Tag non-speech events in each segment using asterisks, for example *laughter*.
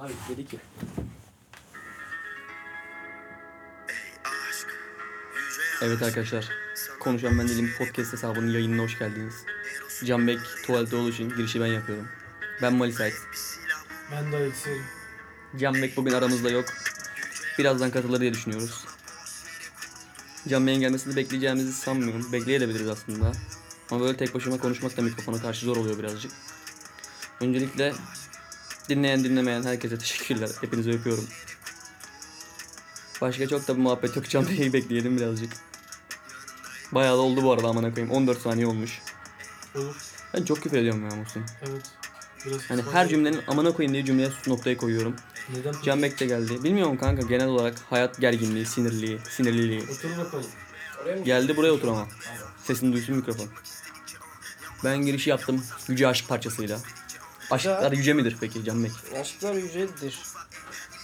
Abi dedi ki. Evet arkadaşlar. Konuşan ben değilim podcast hesabının yayınına hoş geldiniz. Canbek tuvalette olduğu için girişi ben yapıyorum. Ben Malisait. Ben de Alexey'im. Canbek bugün aramızda yok. Birazdan katılır diye düşünüyoruz. Canbek'in gelmesini bekleyeceğimizi sanmıyorum. Bekleyebiliriz aslında. Ama böyle tek başıma konuşmak da mikrofona karşı zor oluyor birazcık. Öncelikle dinleyen dinlemeyen herkese teşekkürler. Hepinizi öpüyorum. Başka çok da bir muhabbet yok. Canbek'i *laughs* bekleyelim birazcık. Bayağı da oldu bu arada amına koyayım. 14 saniye olmuş. Olur. Ben çok küfür ediyorum ya Muhsin. Evet. Biraz Hani her cümlenin amına koyayım diye cümleye noktayı koyuyorum. Neden? Canbek de geldi. Bilmiyorum kanka genel olarak hayat gerginliği, sinirliği, sinirliliği. Otur bakalım. Geldi buraya otur ama. Sesini duysun mikrofon. Ben girişi yaptım Yüce Aşk parçasıyla. Aşklar yüce midir peki Canbek? Aşklar yücedir.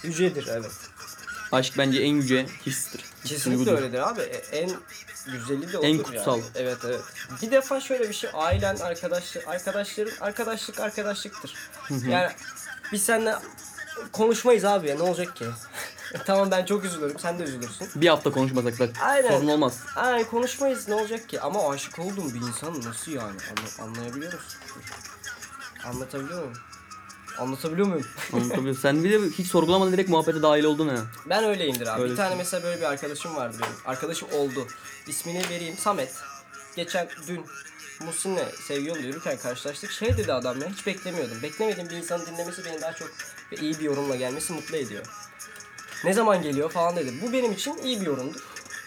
Yücedir evet. Aşk bence en yüce histir. Kesinlikle Duygudur. öyledir abi. E, En güzeli de odur En kutsal. Yani. Evet evet. Bir defa şöyle bir şey ailen arkadaşlar arkadaşların arkadaşlık arkadaşlıktır. yani biz seninle konuşmayız abi ya ne olacak ki? *laughs* tamam ben çok üzülürüm sen de üzülürsün. Bir hafta konuşmasak da Aynen. sorun olmaz. Ay konuşmayız ne olacak ki? Ama aşık olduğum bir insan nasıl yani? Anla, anlayabiliyor musun? Anlatabiliyor muyum? Anlatabiliyor muyum? *laughs* Anlatabiliyor. Sen bir de hiç sorgulamadan direkt muhabbete dahil oldun ha. Ben öyleyimdir abi. Öylesin. Bir tane mesela böyle bir arkadaşım vardı benim. Arkadaşım oldu. İsmini vereyim. Samet. Geçen dün Muhsin'le sevgi yolu yürürken karşılaştık. Şey dedi adam ya hiç beklemiyordum. Beklemediğim bir insanın dinlemesi beni daha çok ve iyi bir yorumla gelmesi mutlu ediyor. Ne zaman geliyor falan dedi. Bu benim için iyi bir yorumdur.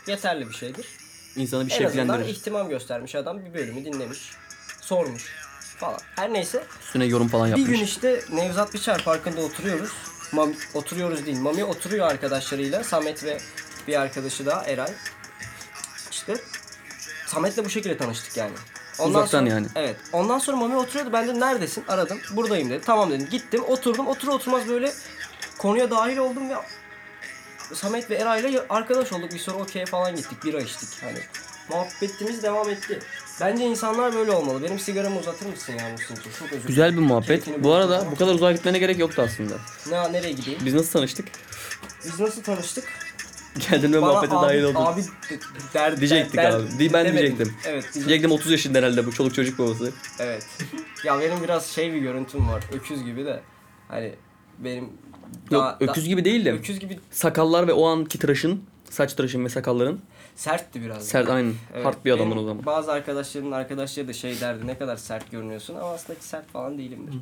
Yeterli bir şeydir. İnsanı bir en azından şevklendirir. ihtimam göstermiş adam bir bölümü dinlemiş. Sormuş falan. Her neyse Üstüne yorum falan bir gün yapmış. işte Nevzat Biçer Parkı'nda oturuyoruz. Mam oturuyoruz değil. Mami oturuyor arkadaşlarıyla. Samet ve bir arkadaşı daha Eray. İşte Samet'le bu şekilde tanıştık yani. Uzaktan sonra, yani. Evet. Ondan sonra Mami oturuyordu. Ben de neredesin? Aradım. Buradayım dedi. Tamam dedim. Gittim. Oturdum. Otur oturmaz böyle konuya dahil oldum ve Samet ve Eray'la arkadaş olduk. Bir sonra okey falan gittik. Bira içtik. Hani muhabbetimiz devam etti. Bence insanlar böyle olmalı. Benim sigaramı uzatır mısın ya Muhsin'cim? Çok özür. Güzel bir muhabbet. Bu arada bu kadar uzağa gitmene gerek yoktu aslında. Ne nereye gideyim? Biz nasıl tanıştık? Biz nasıl tanıştık? Geldin ve Bana muhabbete abi, dahil oldun. Abi de- der, Diyecektik der- abi. Di- ben demedim. diyecektim. Evet. diyecektim. Diyecektim 30 yaşında herhalde bu çoluk çocuk babası. Evet. ya benim biraz şey bir görüntüm var. Öküz gibi de. Hani benim Yok öküz gibi değil de Öküz gibi sakallar ve o anki tıraşın, saç tıraşın ve sakalların sertti biraz. sert aynı. Evet, Hard bir adamın o zaman. Bazı arkadaşlarımın arkadaşları da şey derdi ne kadar sert görünüyorsun ama aslında sert falan değilimdir.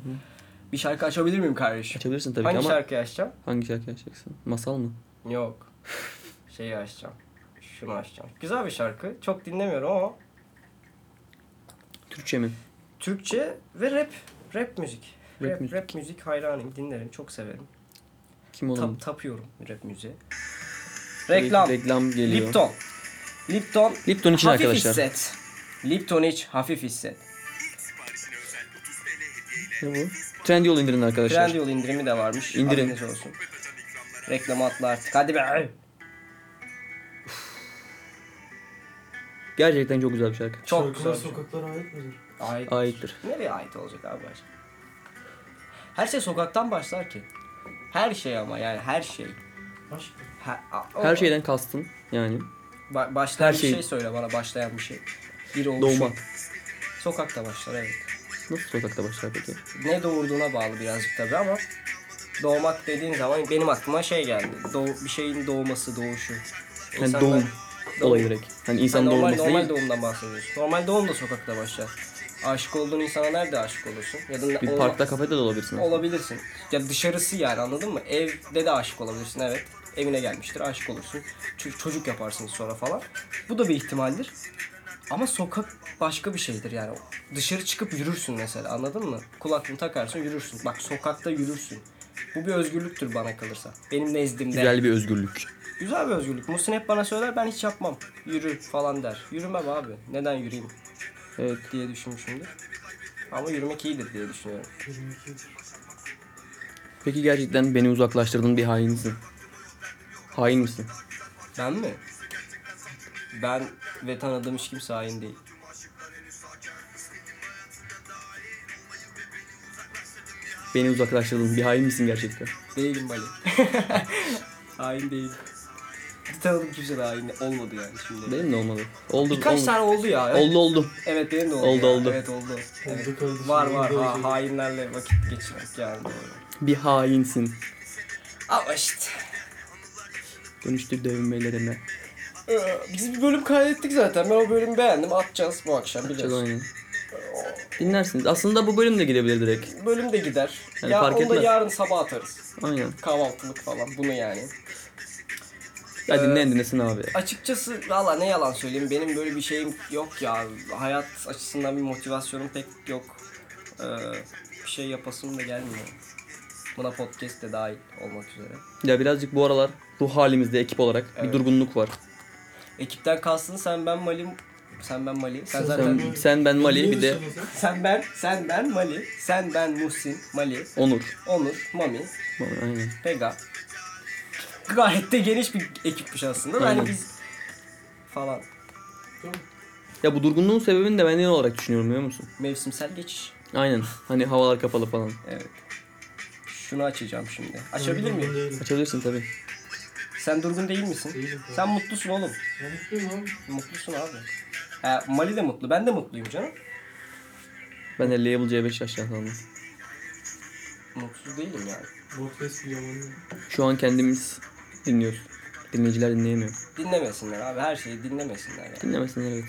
Bir şarkı açabilir miyim kardeşim? Açabilirsin tabii Hangi ki ama şarkıyı açacağım? hangi şarkı açacaksın? Masal mı? Yok. *laughs* Şeyi açacağım. Şunu açacağım. Güzel bir şarkı. Çok dinlemiyorum ama Türkçe mi? Türkçe ve rap. Rap müzik. Rap Rap, müzik. rap müzik hayranıyım. Dinlerim. Çok severim. Kim olan? Tap, tapıyorum rap müziğe. Reklam. Reklam geliyor. Lipton. Lipton. Lipton için hafif arkadaşlar. hisset. Lipton iç hafif hisset. Ne bu? Trendyol indirin arkadaşlar. Trendyol indirimi de varmış. İndirin. Haberiniz olsun. Reklamı atla artık. Hadi be. Gerçekten çok güzel bir şarkı. Çok Şarkılar güzel. sokaklara ait midir? Ait. Aittir. Nereye ait olacak abi başka? Her şey sokaktan başlar ki. Her şey ama yani her şey. Aşk. O- Her şeyden kastın yani. Ba- başlayan her bir şey- şey söyle bana başlayan bir şey. Bir oluşum. Doğmak. Sokakta başlar evet. Nasıl sokakta başlar peki? Ne doğurduğuna bağlı birazcık tabii ama doğmak dediğin zaman benim aklıma şey geldi. Doğ- bir şeyin doğması, doğuşu. Yani İnsanlar- doğum Doğum. olayı direkt. Hani insan normal, doğurması normal değil. doğumdan bahsediyorsun. Normal doğum da sokakta başlar. Aşık olduğun insana nerede aşık olursun? Ya da Bir olma- parkta kafede de olabilirsin. olabilirsin. Ya dışarısı yani anladın mı? Evde de aşık olabilirsin evet. Evine gelmiştir aşık olursun. Ç- çocuk yaparsınız sonra falan. Bu da bir ihtimaldir. Ama sokak başka bir şeydir yani. Dışarı çıkıp yürürsün mesela anladın mı? Kulaklığını takarsın yürürsün. Bak sokakta yürürsün. Bu bir özgürlüktür bana kalırsa. Benim nezdimde. Güzel bir özgürlük. Güzel bir özgürlük. Muhsin hep bana söyler ben hiç yapmam. Yürü falan der. Yürümem abi. Neden yürüyeyim Evet. diye düşünmüşümdür. Ama yürümek iyidir diye düşünüyorum. 22. Peki gerçekten beni uzaklaştırdın bir hainsin. Hain misin? Ben mi? Ben ve tanıdığım hiç kimse hain değil. Beni uzaklaştırdın. Bir hain misin gerçekten? Değilim Mali. *laughs* hain değilim. Bir tanıdığım kimse de hain olmadı yani şimdi. Benim de olmadı. Oldu. Birkaç oldu. tane oldu ya. Evet, Oldu oldu. evet benim de oldu. Oldu, ya. oldu. Evet oldu. Evet. Oldu kardeşim. Var var oldu, ha, oldu. hainlerle vakit geçirmek yani doğru. Bir hainsin. Ama işte. Dönüştür dövmelerine. Ee, Biz bir bölüm kaydettik zaten. Ben o bölümü beğendim. Atacağız bu akşam biliyorsun. aynen. Dinlersiniz. Aslında bu bölüm de gidebilir direkt. Bölüm de gider. Yani ya fark onu da etmez. yarın sabah atarız. Aynen. Kahvaltılık falan bunu yani. Ya Ee, dinleyin dinlesin abi. Açıkçası valla ne yalan söyleyeyim benim böyle bir şeyim yok ya. Hayat açısından bir motivasyonum pek yok. Ee, bir şey yapasım da gelmiyor. Buna podcast de dahil olmak üzere. Ya birazcık bu aralar ruh halimizde ekip olarak Evet. bir durgunluk var. Ekipten kastın sen ben Mali sen ben Mali. Sen Sen- zaten Sen, sen ben Mali bir de sen. ben sen ben Mali. Sen ben Muhsin Mali. Onur. Onur, Mami, Aynen. Pega. Gayet de geniş bir ekipmiş aslında. da Aynen. Hani biz falan. Ya bu durgunluğun sebebini de ben ne olarak düşünüyorum biliyor musun? mevsimsel geçiş. Aynen. Hani havalar kapalı falan. Evet. Şunu açacağım şimdi. Açabilir miyim? Açabilirsin tabii. Sen durgun değil misin? Değilim. Sen mutlusun oğlum. Ben mutluyum abi. Mutlusun abi. Ha, Mali de mutlu. Ben de mutluyum canım. Ben de Label C5 aşağı sandım. Mutsuz değilim yani. Şu an kendimiz dinliyoruz. Dinleyiciler dinleyemiyor. Dinlemesinler abi. Her şeyi dinlemesinler yani. Dinlemesinler evet.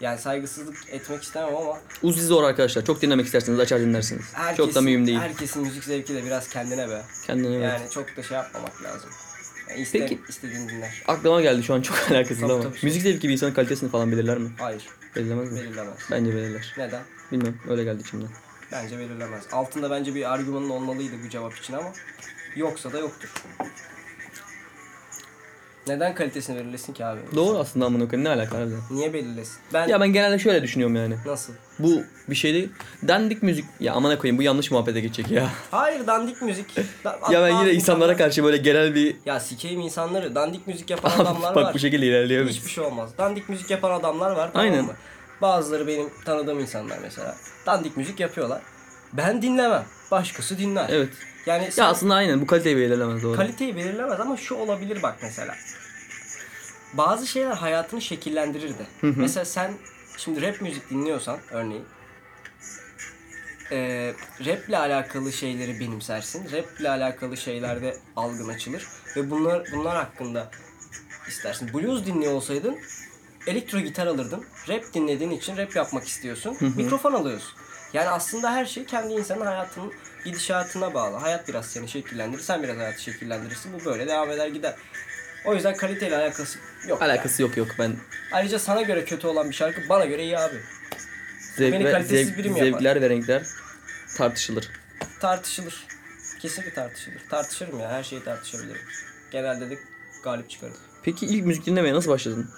Yani saygısızlık etmek istemem ama Uzi zor arkadaşlar. Çok dinlemek isterseniz açar dinlersiniz. herkes, Çok da mühim değil. herkesin müzik zevki de biraz kendine be. Kendine evet. Yani çok da şey yapmamak lazım. Yani iste, Peki. istediğini dinler. Aklıma geldi şu an çok *laughs* alakasız Tabii, ama. tabii. Müzik zevki bir insanın kalitesini falan belirler mi? Hayır. Belirlemez mi? Belirlemez. Bence belirler. Neden? Bilmem öyle geldi içimden. Bence belirlemez. Altında bence bir argümanın olmalıydı bu cevap için ama yoksa da yoktur. Neden kalitesini belirlesin ki abi? Doğru aslında amına koyayım ne alaka harbiden. Niye belirlesin? Ben Ya ben genelde şöyle düşünüyorum yani. nasıl? Bu bir şey değil. Dandik müzik. Ya amına koyayım bu yanlış muhabbete geçecek ya. Hayır dandik müzik. *laughs* Da- ya ben yine insanlara insanlar- karşı böyle genel bir Ya sikeyim insanları. Dandik müzik *laughs* yapan adamlar bak var. bu şekilde ilerliyor. Hiçbir şey olmaz. Dandik müzik yapan adamlar var tamam Aynen. mı? Bazıları benim tanıdığım insanlar mesela. Dandik müzik yapıyorlar. Ben dinlemem. Başkası dinler. Evet. Yani sen Ya aslında aynen bu kaliteyi belirlemez doğru. kaliteyi belirlemez ama şu olabilir bak mesela. Bazı şeyler hayatını şekillendirir de. Hı hı. Mesela sen şimdi rap müzik dinliyorsan örneğin eee raple alakalı şeyleri benimsersin. Raple alakalı şeylerde algın açılır. Ve bunlar bunlar hakkında istersin. Blues dinliyor olsaydın elektro gitar alırdın. Rap dinlediğin için rap yapmak istiyorsun. Mikrofon alıyorsun. Yani aslında her şey kendi insanın hayatının gidişatına bağlı. Hayat biraz seni şekillendirir. Sen biraz hayatı şekillendirirsin. Bu böyle devam eder gider. O yüzden kaliteyle alakası yok. Alakası yok yok ben Ayrıca sana göre kötü olan bir şarkı bana göre iyi abi. zevk Beni ve, kalitesiz zevk- biri mi yapar? zevkler ve renkler tartışılır. Tartışılır. Kesinlikle tartışılır. Tartışırım ya her şeyi tartışabilirim. Genelde de galip çıkarım. Peki ilk müzik dinlemeye nasıl başladın?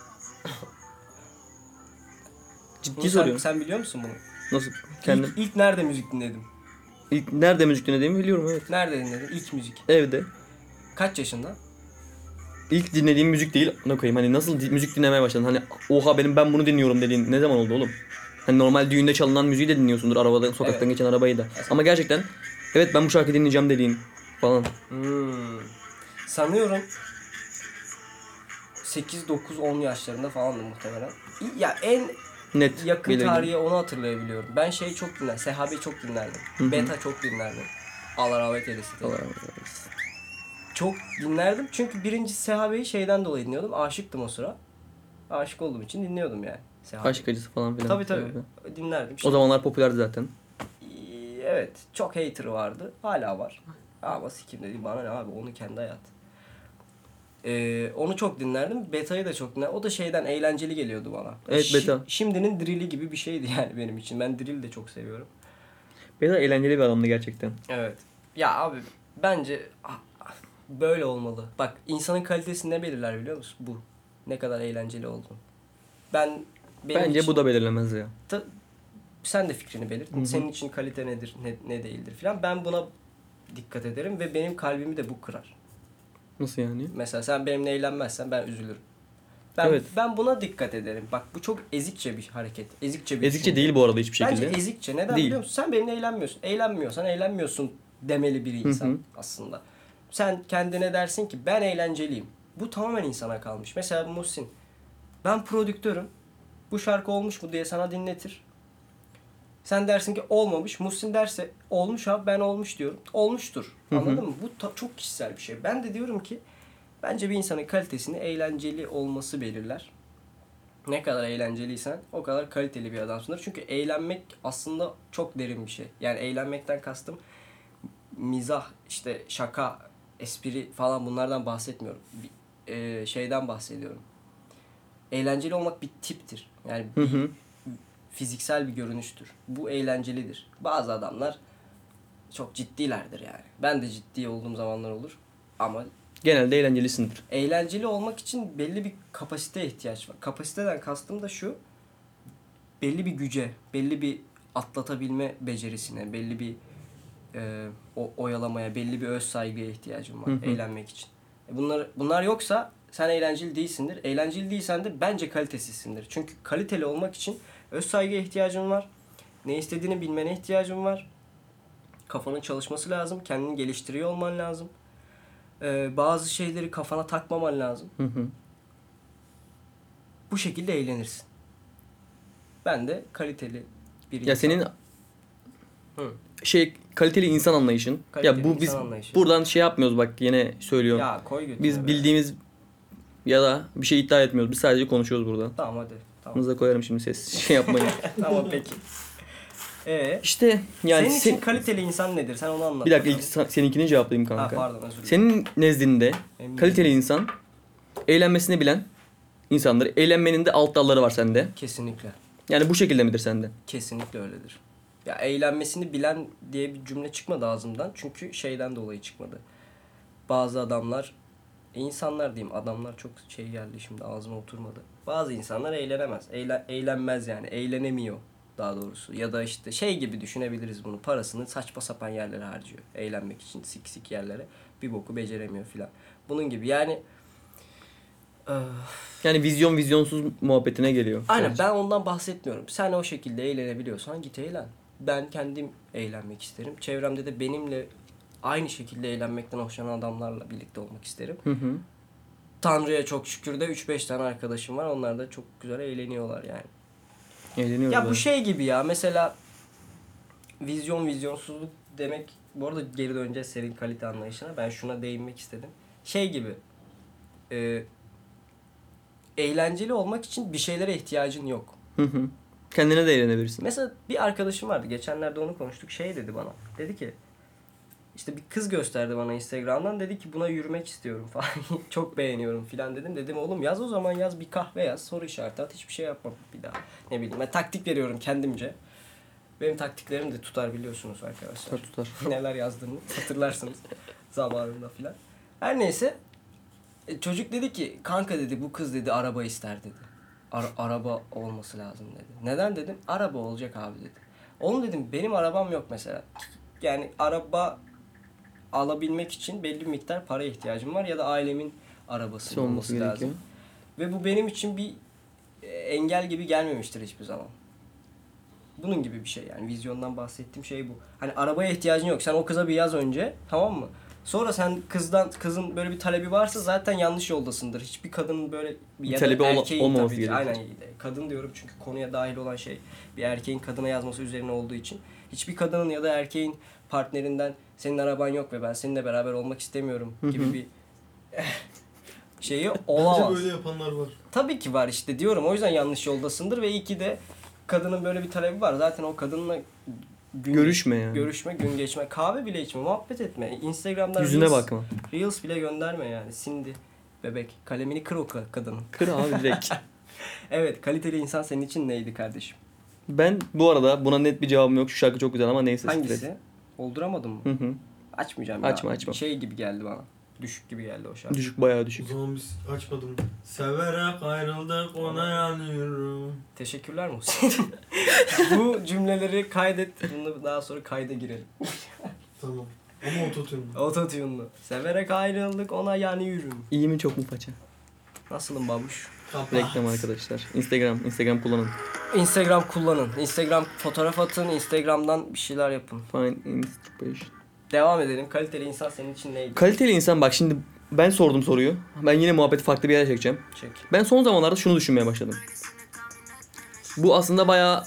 Ciddi sen, soruyorum. sen biliyor musun bunu? Nasıl? Kendim. İlk, ilk nerede müzik dinledim? İlk nerede müzik dinlediğimi biliyorum evet. Nerede dinledin? İlk müzik. Evde. Kaç yaşında? İlk dinlediğim müzik değil. Ne koyayım hani nasıl di- müzik dinlemeye başladın? Hani oha benim ben bunu dinliyorum dediğin ne zaman oldu oğlum? Hani normal düğünde çalınan müziği de dinliyorsundur arabada sokaktan Evet. geçen arabayı da. Ama gerçekten evet ben bu şarkıyı dinleyeceğim dediğin falan. Hmm. Sanıyorum 8, 9, 10 yaşlarında falandı muhtemelen. İ- Ya en Net. yakın belirgin. tarihe onu hatırlayabiliyorum. Ben şeyi çok dinlerdim. Sehabe'yi çok dinlerdim. Beta çok dinlerdim. Allah rahmet eylesin. Allah razı olsun. Çok dinlerdim. Çünkü birinci Sehabe'yi şeyden dolayı dinliyordum. Aşıktım o sıra. Aşık olduğum için dinliyordum yani. Sehabe. Aşk acısı falan filan. Tabii tabii. Dinlerdim. O zamanlar popülerdi zaten. Evet. Çok hater'ı vardı. Hala var. Ama sikim dedi bana ne abi onun kendi hayatı. Ee, onu çok dinlerdim. Beta'yı da çok dinlerdim. O da şeyden eğlenceli geliyordu bana. Evet, Şi- beta. Şimdinin drill'i gibi bir şeydi yani benim için. Ben drill de çok seviyorum. Beyza eğlenceli bir adamdı gerçekten. Evet. Ya abi bence ah, böyle olmalı. Bak insanın kalitesini ne belirler biliyor musun? Bu. Ne kadar eğlenceli olduğunu. Ben benim Bence için- bu da belirlemez ya. Ta- sen de fikrini belirt. Senin için kalite nedir, ne, ne değildir filan. Ben buna dikkat ederim ve benim kalbimi de bu kırar. Nasıl yani? Mesela sen benimle eğlenmezsen ben üzülürüm. Ben, Evet. ben buna dikkat ederim. Bak bu çok ezikçe bir hareket. Ezikçe bir Ezikçe düşünce. değil bu arada hiçbir şekilde. Bence ezikçe. Neden Değil. biliyor musun? Sen benimle eğlenmiyorsun. Eğlenmiyorsan eğlenmiyorsun demeli bir insan Hı hı. aslında. Sen kendine dersin ki ben eğlenceliyim. Bu tamamen insana kalmış. Mesela Muhsin. Ben prodüktörüm. Bu şarkı olmuş mu diye sana dinletir. Sen dersin ki olmamış. Muhsin derse olmuş abi ben olmuş diyorum. Olmuştur. Hı hı. Anladın mı? Bu çok kişisel bir şey. Ben de diyorum ki bence bir insanın kalitesini eğlenceli olması belirler. Ne kadar eğlenceliysen o kadar kaliteli bir adamsındır. Çünkü eğlenmek aslında çok derin bir şey. Yani eğlenmekten kastım mizah, işte şaka, espri falan bunlardan bahsetmiyorum. Bir, e, şeyden bahsediyorum. Eğlenceli olmak bir tiptir. Yani Hı bir hı. fiziksel bir görünüştür. Bu eğlencelidir. Bazı adamlar çok ciddilerdir yani. Ben de ciddi olduğum zamanlar olur. Ama Genelde eğlencelisindir. eğlenceli olmak için belli bir kapasiteye ihtiyaç var. Kapasiteden kastım da şu. Belli bir güce, belli bir atlatabilme becerisine, belli bir e, o, oyalamaya, belli bir öz saygıya ihtiyacım var Hı hı. eğlenmek için. E bunlar bunlar yoksa sen eğlenceli değilsindir. Eğlenceli değilsen de bence kalitesizsindir. Çünkü kaliteli olmak için öz saygıya ihtiyacın var. Ne istediğini bilmene ihtiyacın var. Kafanın çalışması lazım. Kendini geliştiriyor olman lazım. Ee, bazı şeyleri kafana takmaman lazım. Hı hı. Bu şekilde eğlenirsin. Ben de kaliteli bir Ya insan- senin Hı. şey kaliteli insan anlayışın. Kaliteli ya bu biz anlayışı. buradan şey yapmıyoruz bak yine söylüyorum. Ya koy götüne biz be. bildiğimiz ya da bir şey iddia etmiyoruz. Biz sadece konuşuyoruz burada. Tamam hadi. Tamam. Aklınıza koyarım şimdi ses *laughs* şey yapmayın. *laughs* tamam peki. Ee, işte yani senin sen, için kaliteli insan nedir? Sen onu anlat. bir dakika ilk seninkini cevaplayayım Ha, kanka. pardon özür dilerim. Senin nezdinde Emin kaliteli değilim. insan eğlenmesini bilen insandır. Eğlenmenin de alt dalları var sende. Kesinlikle. Yani bu şekilde midir sende? Kesinlikle öyledir. Ya eğlenmesini bilen diye bir cümle çıkmadı ağzımdan. Çünkü şeyden dolayı çıkmadı. Bazı adamlar, insanlar diyeyim adamlar çok şey geldi şimdi ağzıma oturmadı. Bazı insanlar eğlenemez. Eğlen, eğlenmez yani. Eğlenemiyor daha doğrusu. Ya da işte şey gibi düşünebiliriz bunu. Parasını saçma sapan yerlere harcıyor. Eğlenmek için sik sik yerlere. Bir boku beceremiyor filan. Bunun gibi yani... Yani vizyon vizyonsuz muhabbetine geliyor. Aynen Bence. ben ondan bahsetmiyorum. Sen o şekilde eğlenebiliyorsan git eğlen. Ben kendim eğlenmek isterim. Çevremde de benimle aynı şekilde eğlenmekten hoşlanan adamlarla birlikte olmak isterim. Hı hı. Tanrı'ya çok şükür de 3-5 tane arkadaşım var. Onlar da çok güzel eğleniyorlar yani. Eğleniyoruz. Ya bu şey gibi ya mesela vizyon vizyonsuzluk demek bu arada geri döneceğiz senin kalite anlayışına. Ben şuna değinmek istedim. Şey gibi e, eğlenceli olmak için bir şeylere ihtiyacın yok. Hı hı. Kendine de eğlenebilirsin. Mesela bir arkadaşım vardı. Geçenlerde onu konuştuk. Şey dedi bana. Dedi ki işte bir kız gösterdi bana Instagram'dan. Dedi ki buna yürümek istiyorum *laughs* falan. Çok beğeniyorum filan dedim. Dedim oğlum yaz o zaman yaz bir kahve yaz. Soru işareti at. Hiçbir şey yapma bir daha. Ne bileyim ben taktik veriyorum kendimce. Benim taktiklerim de tutar biliyorsunuz arkadaşlar. Tutar tutar. *laughs* Neler yazdığımı hatırlarsınız *laughs* zamanında filan. Her neyse e, çocuk dedi ki kanka dedi bu kız dedi araba ister dedi. Ara- araba olması lazım dedi. Neden dedim? Araba olacak abi dedi. Oğlum dedim benim arabam yok mesela. Yani araba alabilmek için belli bir miktar para ihtiyacım var ya da ailemin arabası olması olması gerekiyor. lazım. Ve bu benim için bir e, engel gibi gelmemiştir hiçbir zaman. Bunun gibi bir şey yani vizyondan bahsettiğim şey bu. Hani arabaya ihtiyacın yok. Sen o kıza bir yaz önce tamam mı? Sonra sen kızdan kızın böyle bir talebi varsa zaten yanlış yoldasındır. Hiçbir kadının böyle ya da talebi erkeğin olmaması tabii gerekiyor. Aynen kadın diyorum çünkü konuya dahil olan şey bir erkeğin kadına yazması üzerine olduğu için. Hiçbir kadının ya da erkeğin partnerinden senin araban yok ve ben seninle beraber olmak istemiyorum gibi bir *laughs* şeyi Bence olamaz. böyle yapanlar var. Tabii ki var işte diyorum. O yüzden yanlış yoldasındır ve iyi ki de kadının böyle bir talebi var. Zaten o kadınla gün Görüşme yani. görüşme, gün geçme, kahve bile içme, muhabbet etme. Instagram'dan Yüzüne Reels- bakma. Reels bile gönderme yani. Sindi bebek. Kalemini kır o ka- kadının. *laughs* Kır abi direkt. *laughs* Evet, kaliteli insan senin için neydi kardeşim? ben bu arada buna net bir cevabım yok. Şu şarkı çok güzel ama neyse. Hangisi? Olduramadın mı? Hı hı. Açmayacağım Açma, ya. açma. Şey gibi geldi bana. Düşük gibi geldi o şarkı. Düşük bayağı O düşük. zaman biz açmadım. Severek ayrıldık ona yanıyorum. Teşekkürler Muhsin. *laughs* Bu cümleleri kaydet. Bunu daha sonra kayda girelim. Tamam. Ama ototune'lu. Ototune'lu. Severek ayrıldık ona yani yürüm. İyi mi çok mu paça? Nasılım babuş? Kapa. Reklam arkadaşlar. Instagram. Instagram kullanın. Instagram kullanın. Instagram fotoğraf atın. Instagram'dan bir şeyler yapın. Find inspiration. Devam edelim. Kaliteli insan senin için neydi? Kaliteli insan bak şimdi ben sordum soruyu. Ben yine muhabbeti farklı bir yere çekeceğim. Çek. Ben son zamanlarda şunu düşünmeye başladım. Bu aslında bayağı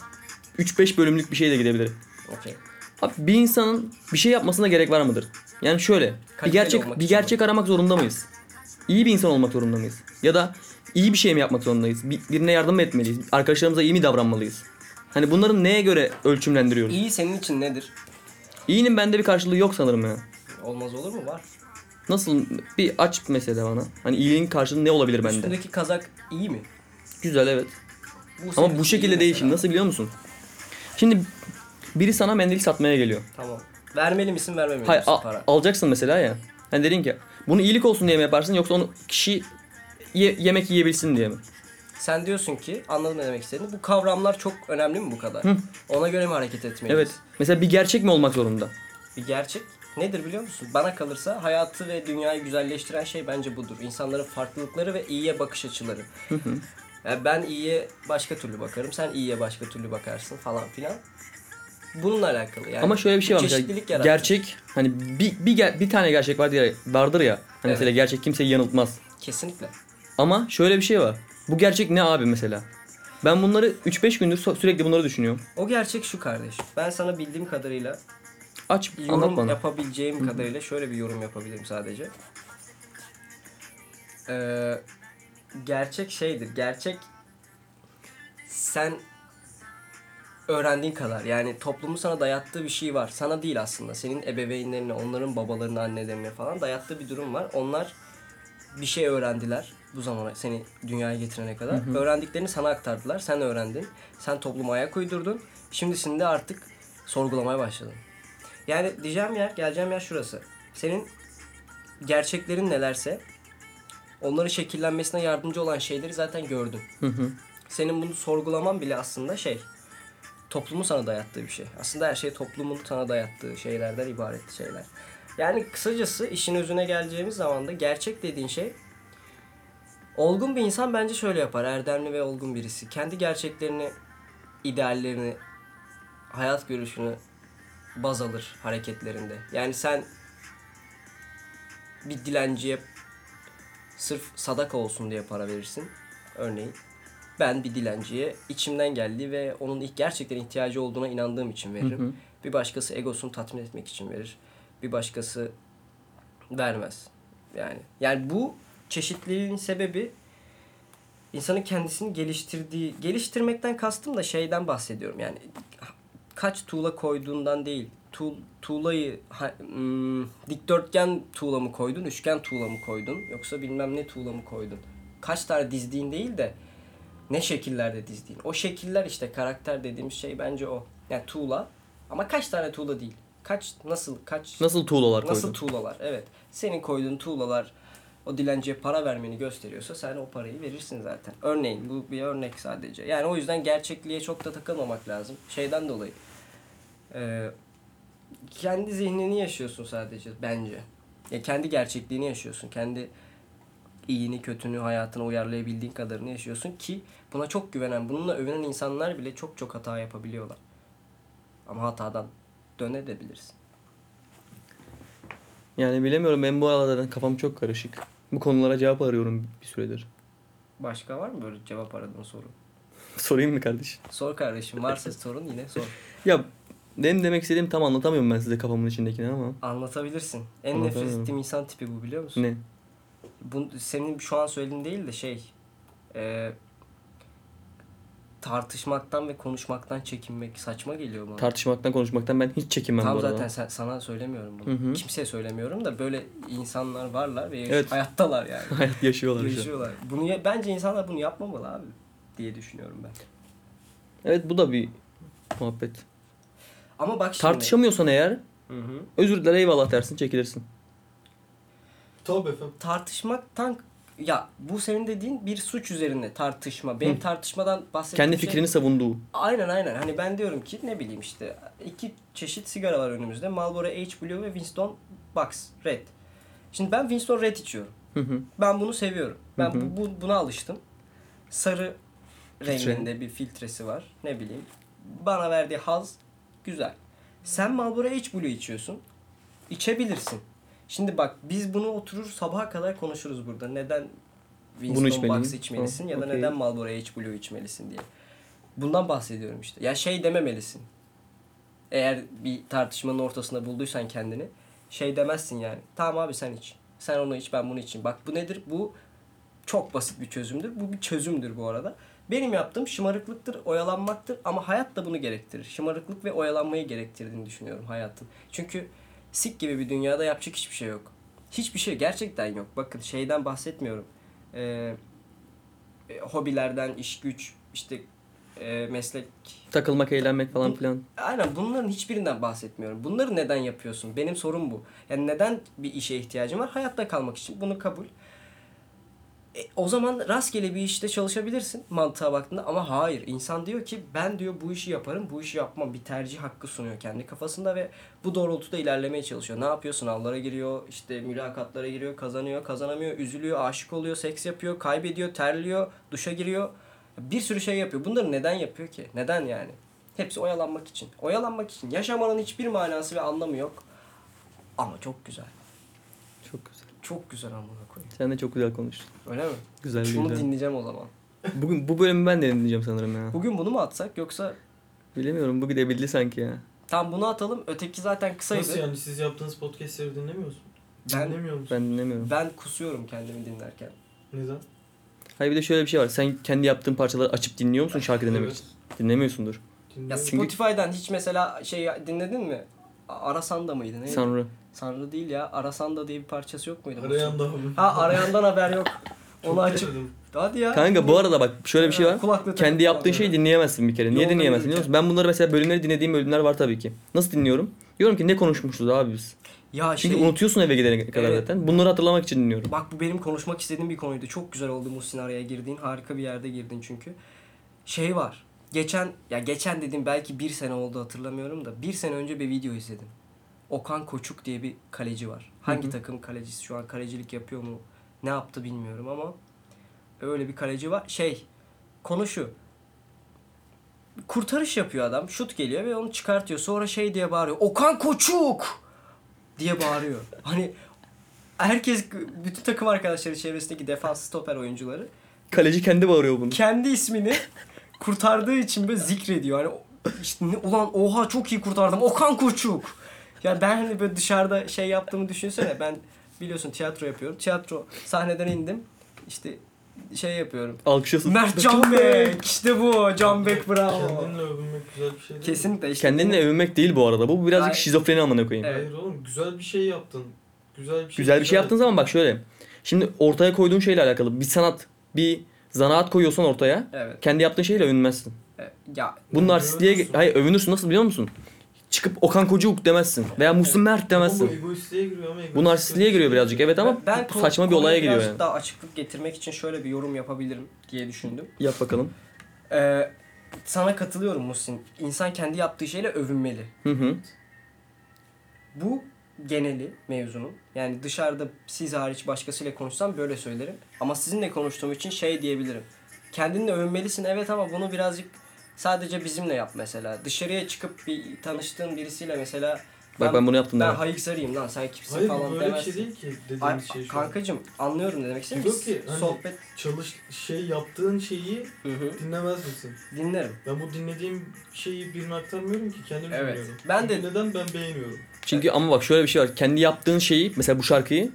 3-5 bölümlük bir şey de gidebilir. Okey. Abi bir insanın bir şey yapmasına gerek var mıdır? Yani şöyle, bir Kaliteli gerçek olmak bir için gerçek aramak zorunda mıyız? İyi bir insan olmak zorunda mıyız? Ya da iyi bir şey mi yapmak zorundayız? Bir- birine yardım mı etmeliyiz? Arkadaşlarımıza iyi mi davranmalıyız? Hani bunların neye göre ölçümlendiriyoruz? İyi senin için nedir? İyinin bende bir karşılığı yok sanırım ya. Olmaz olur mu? Var. Nasıl bir aç mesela bana. Hani iyiliğin karşılığı ne olabilir bende? Üstündeki kazak iyi mi? Güzel evet. Bu Ama bu şekilde değil şimdi. Nasıl biliyor musun? Şimdi biri sana mendil satmaya geliyor. Tamam. Vermeli misin vermemeli Hayır misin para? alacaksın mesela ya. Hani dedin ki bunu iyilik olsun diye mi yaparsın yoksa onu kişi ye- yemek yiyebilsin diye mi? Sen diyorsun ki anladım ne demek istediğini. Bu kavramlar çok önemli mi bu kadar? Hı. Ona göre mi hareket etmeliyiz? Evet. Mesela bir gerçek mi olmak zorunda? Bir gerçek nedir biliyor musun? Bana kalırsa hayatı ve dünyayı güzelleştiren şey bence budur. İnsanların farklılıkları ve iyiye bakış açıları. Yani ben iyiye başka türlü bakarım, sen iyiye başka türlü bakarsın falan filan. Bununla alakalı yani. Ama şöyle bir şey var Çeşitlilik mesela yaratır. gerçek hani bir bir, ger- bir tane gerçek var diye vardır ya. Hani Evet. mesela gerçek kimseyi yanıltmaz. Kesinlikle. Ama şöyle bir şey var. Bu gerçek ne abi mesela? Ben bunları 3-5 gündür so- sürekli bunları düşünüyorum. O gerçek şu kardeş. Ben sana bildiğim kadarıyla Aç anlat yorum bana. yapabileceğim kadarıyla şöyle bir yorum yapabilirim sadece. Ee, gerçek şeydir. Gerçek sen öğrendiğin kadar yani toplumun sana dayattığı bir şey var. Sana değil aslında. Senin ebeveynlerine, onların babalarına, annelerine falan dayattığı bir durum var. Onlar bir şey öğrendiler bu zamana seni dünyaya getirene kadar. Öğrendiklerini sana aktardılar. Sen öğrendin. Sen topluma ayak uydurdun. Şimdisinde artık sorgulamaya başladın. Yani diyeceğim yer, geleceğim yer şurası. Senin gerçeklerin nelerse onların şekillenmesine yardımcı olan şeyleri zaten gördün. Hı hı. Senin bunu sorgulaman bile aslında şey, toplumun sana dayattığı bir şey. Aslında her şey toplumun sana dayattığı şeylerden ibaret şeyler. Yani kısacası işin özüne geleceğimiz zaman da gerçek dediğin şey olgun bir insan bence şöyle yapar. Erdemli ve olgun birisi. Kendi gerçeklerini, ideallerini, hayat görüşünü baz alır hareketlerinde. Yani sen bir dilenciye sırf sadaka olsun diye para verirsin. Örneğin ben bir dilenciye içimden geldiği ve onun ilk gerçekten ihtiyacı olduğuna inandığım için veririm. Hı hı. Bir başkası egosunu tatmin etmek için verir. Bir başkası vermez. Yani yani bu çeşitliliğin sebebi insanın kendisini geliştirdiği, geliştirmekten kastım da şeyden bahsediyorum. Yani kaç tuğla koyduğundan değil. Tuğ, tuğlayı ha- hmm, dikdörtgen tuğla mı koydun, üçgen tuğla mı koydun yoksa bilmem ne tuğla mı koydun. Kaç tane dizdiğin değil de ne şekillerde dizdiğin. O şekiller işte karakter dediğimiz şey bence o. Yani tuğla ama kaç tane tuğla değil. Kaç nasıl kaç Nasıl tuğlalar koydun? Nasıl tuğlalar? Evet. Senin koyduğun tuğlalar o dilenciye para vermeni gösteriyorsa sen o parayı verirsin zaten. Örneğin bu bir örnek sadece. Yani o yüzden gerçekliğe çok da takılmamak lazım. Şeyden dolayı. Ee, kendi zihnini yaşıyorsun sadece bence. Ya kendi gerçekliğini yaşıyorsun. Kendi iyini kötünü hayatına uyarlayabildiğin kadarını yaşıyorsun ki buna çok güvenen, bununla övünen insanlar bile çok çok hata yapabiliyorlar. Ama hatadan dönebilirsin. Yani bilemiyorum ben bu aralardan kafam çok karışık. Bu konulara cevap arıyorum bir süredir. Başka var mı böyle cevap aradığın soru? Sorayım mı kardeş? Sor kardeşim. Varsa sorun yine sor. *laughs* Ya benim demek istediğim tam anlatamıyorum ben size kafamın içindekini ama. Anlatabilirsin. En nefret ettiğim insan tipi bu biliyor musun? Ne? Bu, senin şu an söylediğin değil de şey... E, tartışmaktan ve konuşmaktan çekinmek saçma geliyor bana. Tartışmaktan konuşmaktan ben hiç çekinmem Tam bu arada. zaten sen, sana söylemiyorum bunu. Hı hı. Kimseye söylemiyorum da böyle insanlar varlar ve yaş- Evet. hayattalar yani. *laughs* Hayat yaşıyorlar şu an. Yaşıyorlar. Bunu ya- bence insanlar bunu yapmamalı abi diye düşünüyorum ben. Evet bu da bir muhabbet. Ama bak şimdi. Tartışamıyorsan eğer Hı hı. özür diler eyvallah dersin çekilirsin. Tabii efendim. tartışmaktan ya bu senin dediğin bir suç üzerine tartışma. Benim Hı. tartışmadan bahsettiğim Kendi şey- fikrini savunduğu. Aynen aynen. Hani ben diyorum ki ne bileyim işte iki çeşit sigara var önümüzde. Marlboro H Blue ve Winston Box Red. Şimdi ben Winston Red içiyorum. Hı hı. Ben bunu seviyorum. Ben Hı hı. bu, bu- buna alıştım. Sarı Filtre. renginde bir filtresi var. Ne bileyim. Bana verdiği haz güzel. Sen Marlboro H Blue içiyorsun. içebilirsin. Şimdi bak biz bunu oturur sabaha kadar konuşuruz burada. Neden Winston Bunu. Box içmelisin Ha, ya da okey. neden Marlboro H Blue içmelisin diye. Bundan bahsediyorum işte. Ya şey dememelisin. Eğer bir tartışmanın ortasında bulduysan kendini şey demezsin yani. Tamam abi sen iç. Sen onu iç ben bunu içeyim. Bak bu nedir? Bu çok basit bir çözümdür. Bu bir çözümdür bu arada. Benim yaptığım şımarıklıktır, oyalanmaktır ama hayat da bunu gerektirir. Şımarıklık ve oyalanmayı gerektirdiğini düşünüyorum hayatın. Çünkü sik gibi bir dünyada yapacak hiçbir şey yok. Hiçbir şey gerçekten yok. Bakın şeyden bahsetmiyorum. Ee, e, hobilerden, iş güç, işte e, meslek Takılmak, eğlenmek falan filan. Aynen bunların hiçbirinden bahsetmiyorum. Bunları neden yapıyorsun? Benim sorum bu. Yani neden bir işe ihtiyacım var? Hayatta kalmak için. Bunu kabul. E, o zaman rastgele bir işte çalışabilirsin mantığa baktığında ama hayır. İnsan diyor ki ben diyor bu işi yaparım, bu işi yapmam. Bir tercih hakkı sunuyor kendi kafasında ve bu doğrultuda ilerlemeye çalışıyor. Ne yapıyor? Sınavlara giriyor, işte mülakatlara giriyor, kazanıyor, kazanamıyor, üzülüyor, aşık oluyor, seks yapıyor, kaybediyor, terliyor, duşa giriyor. Bir sürü şey yapıyor. Bunları neden yapıyor ki? Neden yani? Hepsi oyalanmak için. Oyalanmak için. Yaşamanın hiçbir manası ve anlamı yok. Ama çok güzel. Çok güzel. Çok güzel amına koyayım. Sen de çok güzel konuştun. Öyle mi? Güzel Şunu güzel. dinleyeceğim o zaman. Bugün bu bölümü ben de dinleyeceğim sanırım ya. Bugün bunu mu atsak yoksa Bilemiyorum bu gidebildi sanki ya. tam bunu atalım. Öteki zaten kısaydı. Nasıl yani siz yaptığınız podcastleri dinlemiyor musun? Ben- Dinlemiyor musun? Ben dinlemiyorum. Ben kusuyorum kendimi dinlerken. Neden? Hayır bir de şöyle bir şey var. Sen kendi yaptığın parçaları açıp dinliyor musun şarkı dinlemek Evet. için? Dinlemiyorsundur. Ya Dinliyorum. Çünkü- Spotify'dan hiç mesela şey dinledin mi? A- Arasanda mıydı? Neydi? Sanrı. Sanrı değil ya. Arasanda diye bir parçası yok muydu? Arayan daha mı? Ha arayandan haber yok. Onu açıp. Hadi ya. Kanka bu arada bak şöyle bir şey var. Kulaklığı Kendi takıp yaptığın şeyi dinleyemezsin bir kere. Niye Yolda dinleyemezsin biliyor musun? Ben bunları mesela bölümleri dinlediğim bölümler var tabii ki. Nasıl dinliyorum? Diyorum ki ne konuşmuşuz abi biz. Ya Çünkü şey, unutuyorsun eve gidene kadar Evet. zaten. Bunları hatırlamak için dinliyorum. Bak bu benim konuşmak istediğim bir konuydu. Çok güzel oldu Muhsin araya girdiğin. Harika bir yerde girdin çünkü. Şey var. Geçen ya geçen dedim belki bir sene oldu hatırlamıyorum da bir sene önce bir video izledim. Okan Koçuk diye bir kaleci var. Hangi takım kalecisi şu an kalecilik yapıyor mu? Ne yaptı bilmiyorum ama öyle bir kaleci var. Şey konu şu. Kurtarış yapıyor adam. Şut geliyor ve onu çıkartıyor. Sonra şey diye bağırıyor. Okan Koçuk diye bağırıyor. *laughs* Hani herkes bütün takım arkadaşları çevresindeki defans stoper oyuncuları Kaleci kendi bağırıyor bunu. kendi ismini kurtardığı için böyle zikrediyor. Hani işte ulan oha çok iyi kurtardım. Okan Koçuk. Ya ben hani böyle dışarıda şey yaptığımı düşünsene. Ben biliyorsun tiyatro yapıyorum. Tiyatro sahneden indim. İşte şey yapıyorum. Alkışlasın. Mert Canbek. işte bu. Canbek bravo. Kendinle övünmek güzel bir şey değil mi? Kesinlikle işte. Kendinle övünmek değil bu arada. Bu birazcık Hayır. şizofreni amına koyayım. Evet. Hayır oğlum güzel bir şey yaptın. Güzel bir şey. Güzel bir şey yaptığın zaman bak şöyle. Şimdi ortaya koyduğun şeyle alakalı bir sanat, bir zanaat koyuyorsan ortaya Evet. kendi yaptığın şeyle övünmezsin. evet. Ya Bunun narsistliğe... Övünürsün. Hayır övünürsün nasıl biliyor musun? Çıkıp Okan Kocuk demezsin. Veya Muhsin Mert Ama bu demezsin. egoistliğe giriyor ama Bu narsistliğe giriyor birazcık evet ama ben bu saçma bir olaya giriyor birazcık yani. daha açıklık getirmek için şöyle bir yorum yapabilirim diye düşündüm. Yap bakalım. Ee, sana katılıyorum Muhsin. İnsan kendi yaptığı şeyle övünmeli. Hı hı. Bu geneli mevzunun. Yani dışarıda siz hariç başkasıyla konuşsam böyle söylerim. Ama sizinle konuştuğum için şey diyebilirim. Kendinle övünmelisin evet ama bunu birazcık sadece bizimle yap mesela. Dışarıya çıkıp bir tanıştığın birisiyle mesela Bak ben bunu yaptım ben daha. hayık sarayım lan sen kimsin Hayır falan böyle bir demezsin. şey değil ki dediğimiz Ay, şey şu an. kankacım anlıyorum ne demek istiyorum. Yok ki, hani- Sohbet Çalış şey yaptığın şeyi Hı hı. dinlemez misin? dinlerim. Ben bu dinlediğim şeyi birine aktarmıyorum ki kendim Evet. dinliyorum. Ben de- neden ben beğeniyorum. Çünkü ama bak şöyle bir şey var. Kendi yaptığın şeyi mesela bu şarkıyı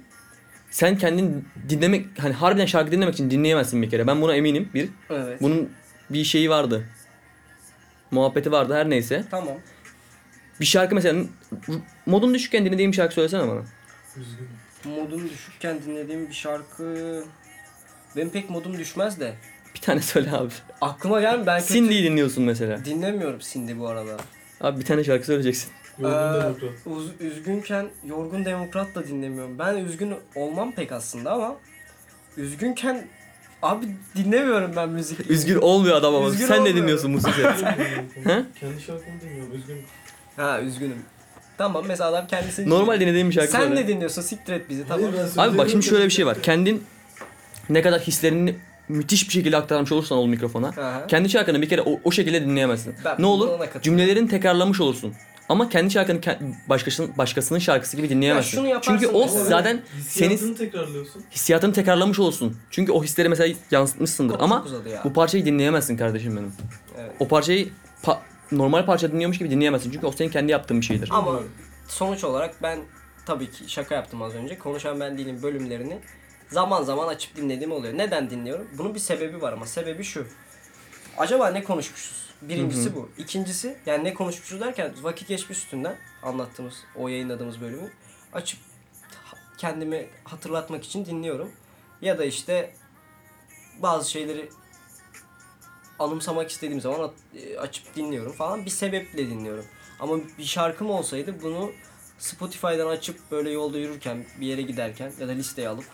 sen kendin dinlemek hani harbiden şarkı dinlemek için dinleyemezsin bir kere. Ben buna eminim. Bir. Evet. Bunun bir şeyi vardı. Muhabbeti vardı her neyse. Tamam. Bir şarkı mesela modun düşükken dinlediğin bir şarkı söylesene bana. Üzgünüm. Modum düşükken dinlediğim bir şarkı benim pek modum düşmez de. Bir tane söyle abi. Aklıma gelmiyor. Ben kötü Cindy'yi dinliyorsun mesela. dinlemiyorum Cindy bu arada. Abi bir tane şarkı söyleyeceksin. Yorgun Ee, demokrat. Üzgünken Yorgun Demokrat da dinlemiyorum. Ben üzgün olmam pek aslında ama üzgünken abi dinlemiyorum ben müzik. Üzgün olmuyor adam ama. Üzgün Sen ne dinliyorsun sen? He? Kendi şarkımı dinliyorum üzgünüm. Ha üzgünüm. Tamam mesela adam kendisi Normal dinlediğin bir şarkı Sen ne dinliyorsun? Siktir et bizi tamam. Hayır, ben Abi bak şimdi şöyle bir şey var. Kendin ne kadar hislerini müthiş bir şekilde aktarmış olursan ol mikrofona. Aha. Kendi şarkını bir kere o, o şekilde dinleyemezsin. Ben ne olur? Cümlelerini tekrarlamış olursun. Ama kendi şarkını başkasının başkasının şarkısı gibi dinleyemezsin. şunu yaparsın Çünkü o mesela. zaten senin Hissiyatını tekrarlıyorsun. hissiyatını tekrarlamış olsun. Çünkü o hisleri mesela yansıtmışsındır. Çok Ama ya. bu parçayı dinleyemezsin kardeşim benim. Evet. O parçayı pa- normal parça dinliyormuş gibi dinleyemezsin. Çünkü o senin kendi yaptığın bir şeydir. Ama sonuç olarak ben tabii ki şaka yaptım az önce. Konuşan ben değilim bölümlerini zaman zaman açıp dinlediğim oluyor. Neden dinliyorum? Bunun bir sebebi var ama sebebi şu. Acaba ne konuşmuşuz? Birincisi bu. İkincisi yani ne konuşmuşuz derken vakit geçmiş üstünden anlattığımız o yayınladığımız bölümü açıp kendimi hatırlatmak için dinliyorum. Ya da işte bazı şeyleri anımsamak istediğim zaman e, açıp dinliyorum falan. Bir sebeple dinliyorum. Ama bir şarkım olsaydı bunu Spotify'dan açıp böyle yolda yürürken, bir yere giderken ya da listeye alıp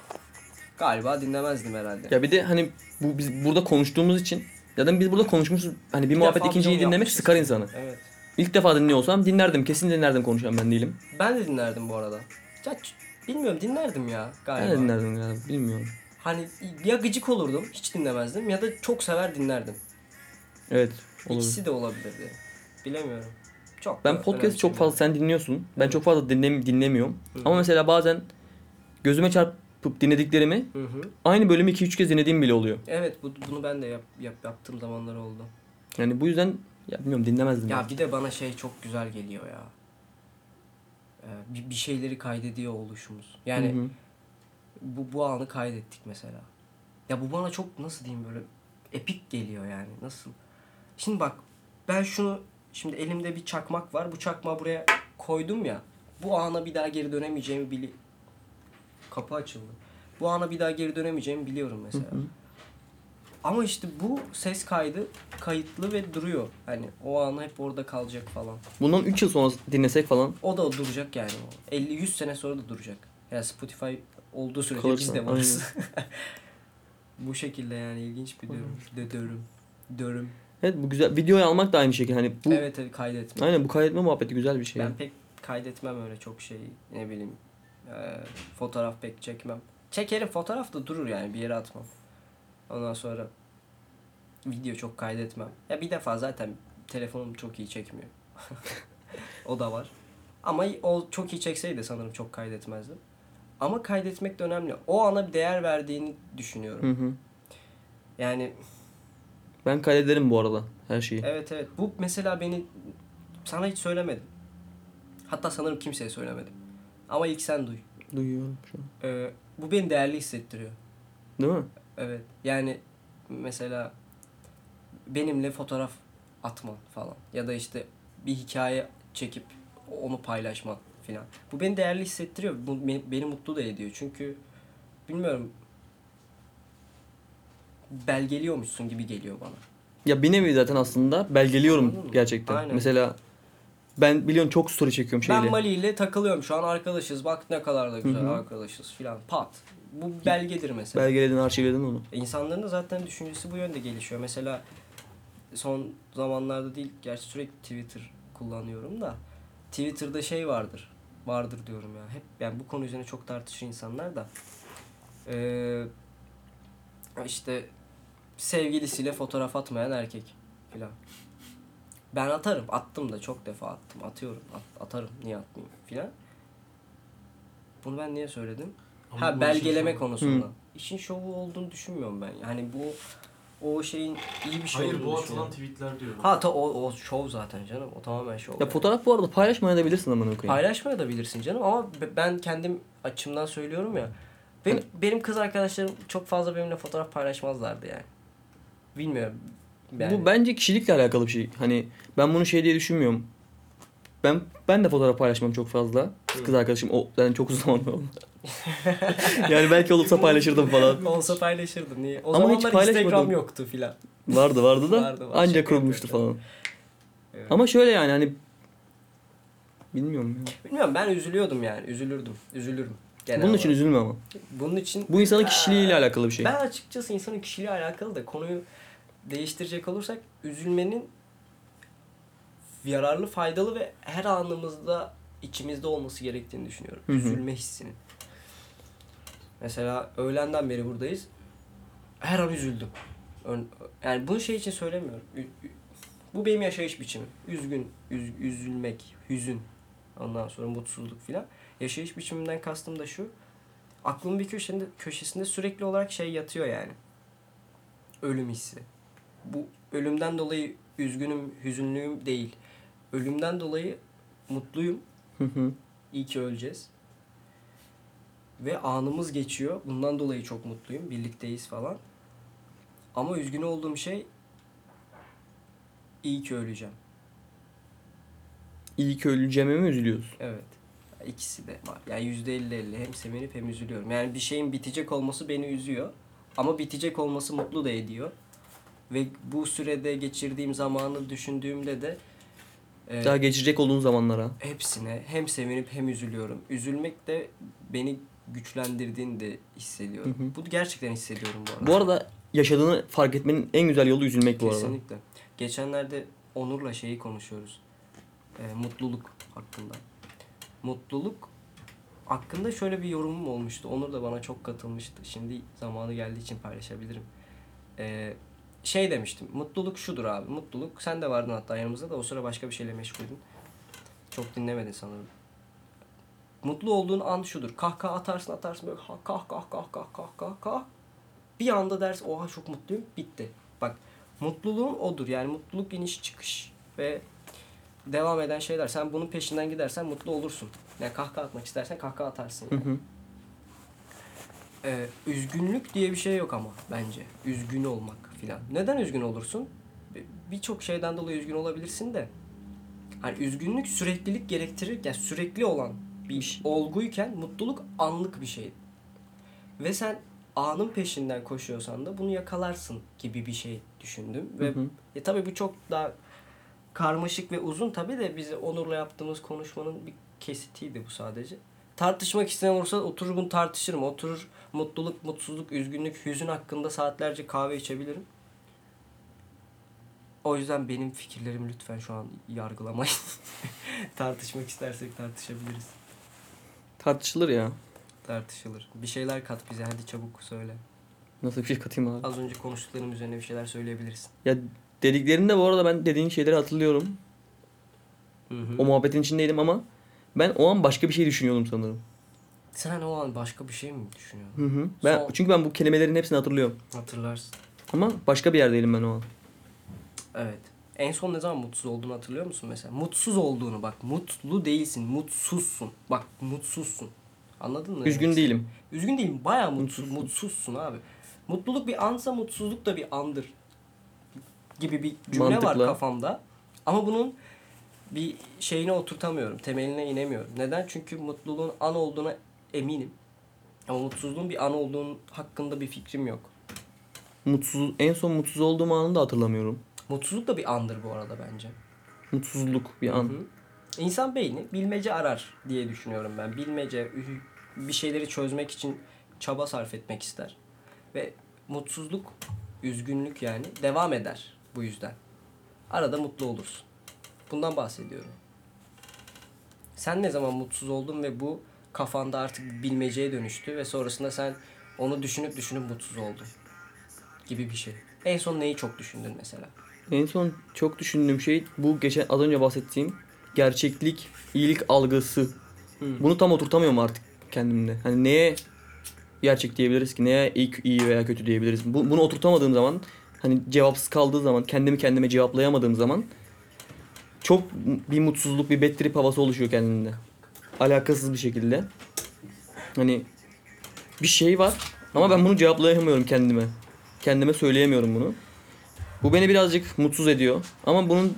galiba dinlemezdim herhalde. Ya bir de hani bu biz burada konuştuğumuz için ya da biz burada konuşmuşuz hani bir, Bir muhabbet ikinciyi dinlemek yapmışız. sıkar insanı. Evet. İlk defa dinliyor olsam dinlerdim. Kesin dinlerdim konuşan ben değilim. Ben de dinlerdim bu arada. Ya, bilmiyorum dinlerdim ya Ben galiba. de dinlerdim galiba. Bilmiyorum. Hani ya gıcık olurdum, hiç dinlemezdim ya da çok sever dinlerdim. Evet. Olur. İkisi de olabilirdi. Bilemiyorum. Çok Ben podcast çok fazla sen dinliyorsun. Ben Evet. çok fazla dinlem dinlemiyorum. Hı. Ama mesela bazen gözüme çarpıp dinlediklerimi Hı hı. aynı bölümü 2-3 kez dinlediğim bile oluyor. Evet bu, bunu ben de yap, yap, yaptığım zamanlar oldu. Yani bu yüzden ya bilmiyorum dinlemezdim. Ya ben. bir de bana şey çok güzel geliyor ya. Ee, bir, bir şeyleri kaydediyor oluşumuz. Yani Hı hı. bu bu anı kaydettik mesela. Ya bu bana çok nasıl diyeyim böyle epik geliyor yani. Nasıl? Şimdi bak ben şunu şimdi elimde bir çakmak var. Bu çakmağı buraya koydum ya. Bu ana bir daha geri dönemeyeceğimi bili Kapı açıldı. Bu ana bir daha geri dönemeyeceğimi biliyorum mesela. Hı hı. Ama işte bu ses kaydı kayıtlı ve duruyor. Hani o an hep orada kalacak falan. Bundan 3 yıl sonra dinlesek falan O da duracak yani. o. 50-100 sene sonra da duracak. Yani Spotify olduğu sürece Kalırsa, biz de varız. *laughs* bu şekilde yani ilginç bir dönüm. Dönüm. Dönüm. Evet bu güzel. Videoyu almak da aynı şekilde. Hani bu Evet evet kaydetme. aynen bu kaydetme muhabbeti güzel bir şey. Ben pek kaydetmem öyle çok şey ne bileyim. Eee, fotoğraf pek çekmem. Çekerim fotoğraf da durur yani bir yere atmam. Ondan sonra video çok kaydetmem. Ya bir defa zaten telefonum çok iyi çekmiyor. *laughs* o da var. Ama o çok iyi çekseydi sanırım çok kaydetmezdim. Ama kaydetmek de önemli. O ana bir değer verdiğini düşünüyorum. Hı hı. Yani Ben kaydederim bu arada her şeyi. evet evet. Bu mesela beni sana hiç söylemedim. Hatta sanırım kimseye söylemedim. Ama ilk sen duy. Duyuyorum şu an. Ee, bu beni değerli hissettiriyor. Değil mi? Evet. Yani mesela benimle fotoğraf atman falan ya da işte bir hikaye çekip onu paylaşman filan. Bu beni değerli hissettiriyor. Bu beni, beni mutlu da ediyor. Çünkü bilmiyorum belgeliyormuşsun gibi geliyor bana. Ya bir nevi zaten aslında belgeliyorum gerçekten. Aynen. Mesela ben biliyorsun çok story çekiyorum şeyle. Ben Mali ile takılıyorum şu an arkadaşız. Bak ne kadar da güzel Hı hı. arkadaşız filan. Pat. Bu belgedir mesela. Belgeledin, arşivledin onu. İnsanların da zaten düşüncesi bu yönde gelişiyor. Mesela son zamanlarda değil, gerçi sürekli Twitter kullanıyorum da Twitter'da şey vardır. Vardır diyorum ya. Hep yani bu konu üzerine çok tartışır insanlar da. Ee, işte sevgilisiyle fotoğraf atmayan erkek filan. Ben atarım. Attım da çok defa attım. Atıyorum. At- atarım. Niye atmayayım filan. Bunu ben niye söyledim? Ama Ha belgeleme işin- konusunda. İşin şovu olduğunu düşünmüyorum ben. Yani bu o şeyin iyi bir şey Hayır olduğunu bu atılan tweetler diyorum. Ha ta, o, o şov zaten canım. O tamamen şov. Ya yani. fotoğraf bu arada paylaşmayabilirsin amına koyayım. Paylaşmaya da bilirsin canım ama be- ben kendim açımdan söylüyorum ya. Benim, benim kız arkadaşlarım çok fazla benimle fotoğraf paylaşmazlardı yani. Bilmiyorum. Yani. Bu bence kişilikle alakalı bir şey. Hani ben bunu şey diye düşünmüyorum. Ben ben de fotoğraf paylaşmam çok fazla. Kız arkadaşım o zaten çok uzun zaman oldu. *laughs* yani belki olursa paylaşırdım falan. *laughs* Olsa paylaşırdım. Niye? O Ama zamanlar. Instagram yoktu filan. Vardı vardı da Vardı, var. ancak Şaka kurulmuştu falan. Evet. Ama şöyle yani hani bilmiyorum ya. Bilmiyorum ben üzülüyordum yani. Üzülürdüm. Üzülürüm. Genel Bunun için olarak. üzülme ama. Bunun için Bu insanın kişiliğiyle alakalı bir şey. Ben açıkçası insanın kişiliği alakalı da konuyu değiştirecek olursak üzülmenin yararlı, faydalı ve her anımızda içimizde olması gerektiğini düşünüyorum. Hı hı. Üzülme hissinin. Mesela öğlenden beri buradayız. Her an üzüldüm. Yani bunu şey için söylemiyorum. Bu benim yaşayış biçimim. Üzgün, üz- üzülmek, hüzün. Ondan sonra mutsuzluk filan. Yaşayış biçimimden kastım da şu. Aklımın bir köşesinde, köşesinde sürekli olarak şey yatıyor yani. Ölüm hissi. Bu ölümden dolayı üzgünüm, hüzünlüyüm değil. Ölümden dolayı mutluyum. Hı hı. İyi ki öleceğiz. Ve anımız geçiyor. Bundan dolayı çok mutluyum. Birlikteyiz falan. Ama üzgün olduğum şey iyi ki öleceğim. İyi ki öleceğime mi üzülüyorsun? Evet. İkisi de var. Yani yüzde elli elli. Hem sevinip hem üzülüyorum. Yani bir şeyin bitecek olması beni üzüyor. Ama bitecek olması mutlu da ediyor. Ve bu sürede geçirdiğim zamanı düşündüğümde de e, Daha geçecek olduğun zamanlara. hepsine hem sevinip hem üzülüyorum. Üzülmek de beni güçlendirdiğini de hissediyorum. Hı hı. Bunu gerçekten hissediyorum bu arada. Bu arada yaşadığını fark etmenin en güzel yolu üzülmek bu arada. Kesinlikle. Geçenlerde Onur'la şeyi konuşuyoruz. Ee, mutluluk hakkında. Mutluluk hakkında şöyle bir yorumum olmuştu. Onur da bana çok katılmıştı. Şimdi zamanı geldiği için paylaşabilirim. Ee, şey demiştim. Mutluluk şudur abi. Mutluluk sen de vardın hatta yanımızda da o sıra başka bir şeyle meşguldün. Çok dinlemedin sanırım. Mutlu olduğun an şudur. Kahkaha atarsın atarsın böyle kah kah kah kah kah kah kah kah. Bir anda dersin oha çok mutluyum bitti. Bak mutluluğun odur yani mutluluk iniş çıkış ve devam eden şeyler. Sen bunun peşinden gidersen mutlu olursun. Yani kahkaha atmak istersen kahkaha atarsın. Hı hı. Ee, üzgünlük diye bir şey yok ama bence. Üzgün olmak filan. Neden üzgün olursun? Bir- Birçok şeyden dolayı üzgün olabilirsin de. Hani üzgünlük süreklilik gerektirir. Yani sürekli olan bir olguyken mutluluk anlık bir şey. Ve sen anın peşinden koşuyorsan da bunu yakalarsın gibi bir şey düşündüm. Ve Hı hı. e, tabii bu çok daha karmaşık ve uzun tabii de biz Onur'la yaptığımız konuşmanın bir kesitiydi bu sadece. Tartışmak isteyen olursa oturur bunu tartışırım. Oturur mutluluk, mutsuzluk, üzgünlük, hüzün hakkında saatlerce kahve içebilirim. O yüzden benim fikirlerimi lütfen şu an yargılamayın. *laughs* Tartışmak istersek tartışabiliriz. Tartışılır ya. Tartışılır. Bir şeyler kat bize hadi çabuk söyle. Nasıl bir şey katayım abi? Az önce konuştuklarım üzerine bir şeyler söyleyebilirsin. Ya dediklerinde bu arada ben dediğin şeyleri hatırlıyorum. Hı hı. O muhabbetin içindeydim ama ben o an başka bir şey düşünüyordum sanırım. Sen o an başka bir şey mi düşünüyorsun? Hı hı. Ben Son- çünkü ben bu kelimelerin hepsini hatırlıyorum. Hatırlarsın. Ama başka bir yerdeydim ben o an. Evet. En son ne zaman mutsuz olduğunu hatırlıyor musun mesela? Mutsuz olduğunu bak. Mutlu değilsin. Mutsuzsun. Bak mutsuzsun. Anladın mı? ne Üzgün demek değilim. Üzgün değilim. Bayağı mutsuz, Mutsuzsun. mutsuzsun abi. Mutluluk bir ansa mutsuzluk da bir andır. Gibi bir cümle var Mantıklı. kafamda. Ama bunun bir şeyine oturtamıyorum. Temeline inemiyorum. Neden? Çünkü mutluluğun an olduğuna eminim. Ama mutsuzluğun bir an olduğunun hakkında bir fikrim yok. Mutsuz en son mutsuz olduğum anı da hatırlamıyorum. Mutsuzluk da bir andır bu arada bence. Mutsuzluk bir an. Hı hı. İnsan beyni bilmece arar diye düşünüyorum ben. Bilmece, bir şeyleri çözmek için çaba sarf etmek ister. Ve mutsuzluk, üzgünlük yani devam eder bu yüzden. Arada mutlu olursun. Bundan bahsediyorum. Sen ne zaman mutsuz oldun ve bu kafanda artık bilmeceye dönüştü ve sonrasında sen onu düşünüp düşünüp mutsuz oldun gibi bir şey. En son neyi çok düşündün mesela? En son çok düşündüğüm şey bu geçen az önce bahsettiğim gerçeklik, iyilik algısı. Hı. Bunu tam oturtamıyorum artık kendimde. Hani neye gerçek diyebiliriz ki? Neye iyi, iyi veya kötü diyebiliriz? Bu, bunu oturtamadığım zaman hani cevapsız kaldığı zaman, kendimi kendime cevaplayamadığım zaman çok bir mutsuzluk, bir bad trip havası oluşuyor kendimde. Alakasız bir şekilde. Hani bir şey var ama ben bunu cevaplayamıyorum kendime. Kendime söyleyemiyorum bunu. Bu beni birazcık mutsuz ediyor. Ama bunun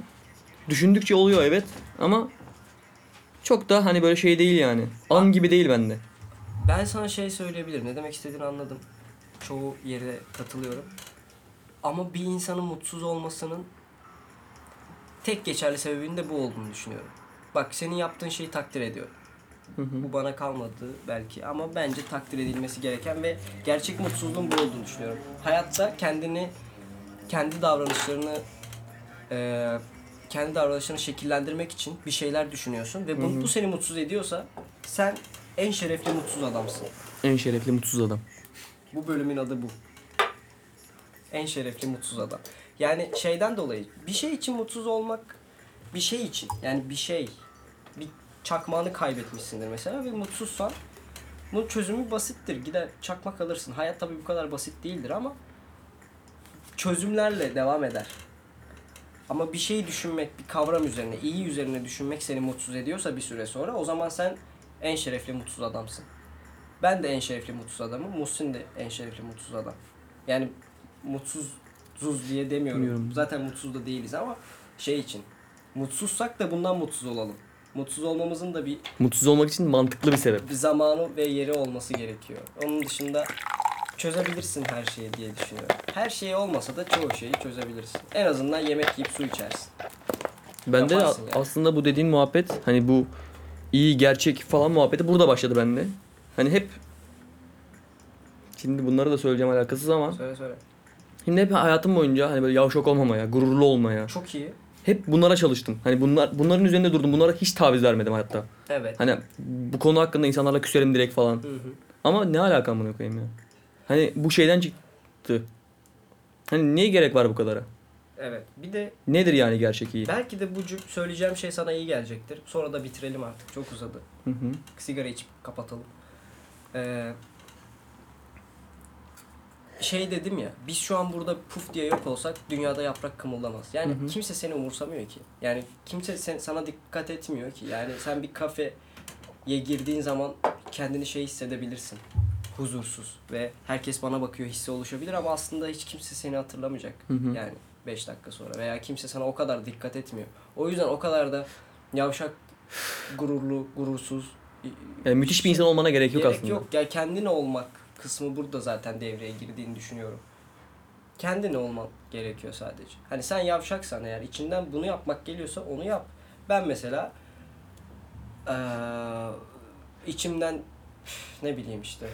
düşündükçe oluyor evet. Ama çok da hani böyle şey değil yani. An gibi değil bende. Ben sana şey söyleyebilirim. Ne demek istediğini anladım. Çoğu yere katılıyorum. Ama bir insanın mutsuz olmasının tek geçerli sebebinin de bu olduğunu düşünüyorum. Bak senin yaptığın şeyi takdir ediyorum. Hı hı. Bu bana kalmadı belki ama bence takdir edilmesi gereken ve gerçek mutsuzluğun bu olduğunu düşünüyorum. Hayatta kendini, kendi davranışlarını, eee, kendi davranışlarını şekillendirmek için bir şeyler düşünüyorsun ve bu, Hı hı. bu seni mutsuz ediyorsa sen en şerefli mutsuz adamsın. En şerefli mutsuz adam. Bu bölümün adı bu. En şerefli mutsuz adam. Yani şeyden dolayı bir şey için mutsuz olmak bir şey için yani bir şey bir çakmağını kaybetmişsindir mesela ve mutsuzsan bunun çözümü basittir. Gider çakmak alırsın. Hayat tabii bu kadar basit değildir ama çözümlerle devam eder. Ama bir şey düşünmek, bir kavram üzerine, iyi üzerine düşünmek seni mutsuz ediyorsa bir süre sonra o zaman sen en şerefli mutsuz adamsın. Ben de en şerefli mutsuz adamım. Muhsin de en şerefli mutsuz adam. Yani mutsuzuz diye demiyorum. Bilmiyorum. Zaten mutsuz da değiliz ama şey için. Mutsuzsak da bundan mutsuz olalım. Mutsuz olmamızın da bir, Mutsuz olmak için mantıklı bir sebep. bir zamanı ve yeri olması gerekiyor. Onun dışında çözebilirsin her şeyi diye düşünüyorum. Her şey olmasa da çoğu şeyi çözebilirsin. En azından yemek yiyip su içersin. Bende de yani. aslında bu dediğin muhabbet hani bu iyi gerçek falan muhabbeti burada başladı bende. Hani hep Şimdi bunları da söyleyeceğim alakasız ama Söyle söyle. Şimdi hep hayatım boyunca hani böyle yavşak olmamaya, gururlu olmaya Çok iyi. hep bunlara çalıştım. Hani bunlar bunların üzerinde durdum. Bunlara hiç taviz vermedim hayatta. Evet. Hani bu konu hakkında insanlarla küserim direkt falan. Hı hı. Ama ne alakam bunu koyayım ya? Hani bu şeyden çıktı. Hani niye gerek var bu kadara? Evet. Bir de Nedir yani gerçek iyi? belki de bu cüm- söyleyeceğim şey sana iyi gelecektir. Sonra da bitirelim artık. Çok uzadı. Hı hı. Sigara içip kapatalım. Ee, şey dedim ya, biz şu an burada puf diye yok olsak dünyada yaprak kımıldamaz. Yani Hı hı. kimse seni umursamıyor ki. Yani kimse sen, sana dikkat etmiyor ki. Yani sen bir kafeye girdiğin zaman kendini şey hissedebilirsin. Huzursuz ve herkes bana bakıyor hissi oluşabilir ama aslında hiç kimse seni hatırlamayacak. Hı hı. Yani 5 dakika sonra veya kimse sana o kadar dikkat etmiyor. O yüzden o kadar da yavşak, gururlu, gurursuz, Yani müthiş bir insan olmana gerek yok Gerek aslında. yok. Ya kendin olmak kısmı burada zaten devreye girdiğini düşünüyorum. Kendin olman gerekiyor sadece. Hani sen yavşaksan eğer içinden bunu yapmak geliyorsa onu yap. Ben mesela eee, içimden ne bileyim işte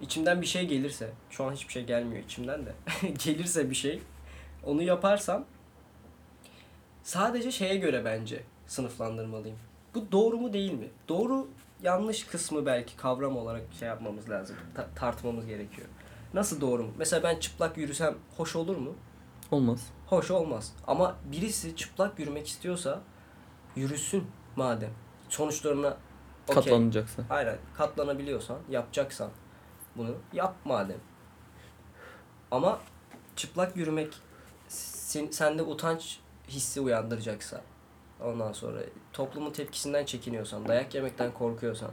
içimden bir şey gelirse şu an hiçbir şey gelmiyor içimden de *laughs* gelirse bir şey onu yaparsam sadece şeye göre bence sınıflandırmalıyım. Bu doğru mu değil mi? Doğru yanlış kısmı belki kavram olarak şey yapmamız lazım. ta- tartmamız gerekiyor. Nasıl doğru mu? Mesela ben çıplak yürüsem hoş olur mu? Olmaz. Hoş olmaz. Ama birisi çıplak yürümek istiyorsa yürüsün madem. Sonuçlarına okey. Katlanacaksa. Aynen. Katlanabiliyorsan, yapacaksan bunu yap madem. Ama çıplak yürümek sen, sende utanç hissi uyandıracaksa ondan sonra toplumun tepkisinden çekiniyorsan, dayak yemekten korkuyorsan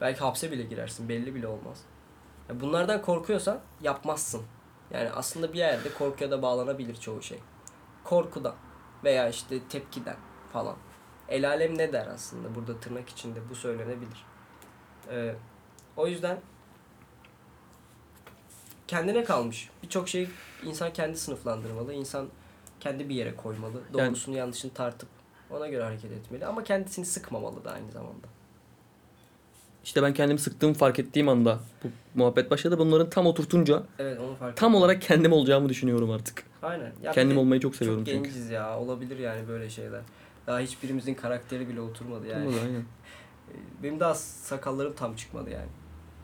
belki hapse bile girersin belli bile olmaz. Ya bunlardan korkuyorsan yapmazsın. Yani aslında bir yerde korkuya da bağlanabilir çoğu şey. Korkudan veya işte tepkiden falan. El alem ne der aslında burada tırnak içinde bu söylenebilir. Ee, o yüzden kendine kalmış. Birçok şey insan kendi sınıflandırmalı. İnsan kendi bir yere koymalı. Yani- Doğrusunu yanlışını tartıp ona göre hareket etmeli. Ama kendisini sıkmamalı da aynı zamanda. İşte ben kendimi sıktığımı fark ettiğim anda bu muhabbet başladı. Bunların tam oturtunca Evet onu fark tam ettim. olarak kendim olacağımı düşünüyorum artık. Aynen. Ya bir Kendim de olmayı çok seviyorum çok çünkü. genciz ya. Olabilir yani böyle şeyler. Daha hiçbirimizin karakteri bile oturmadı yani. Olmadı, aynen. *laughs* Benim daha sakallarım tam çıkmadı yani.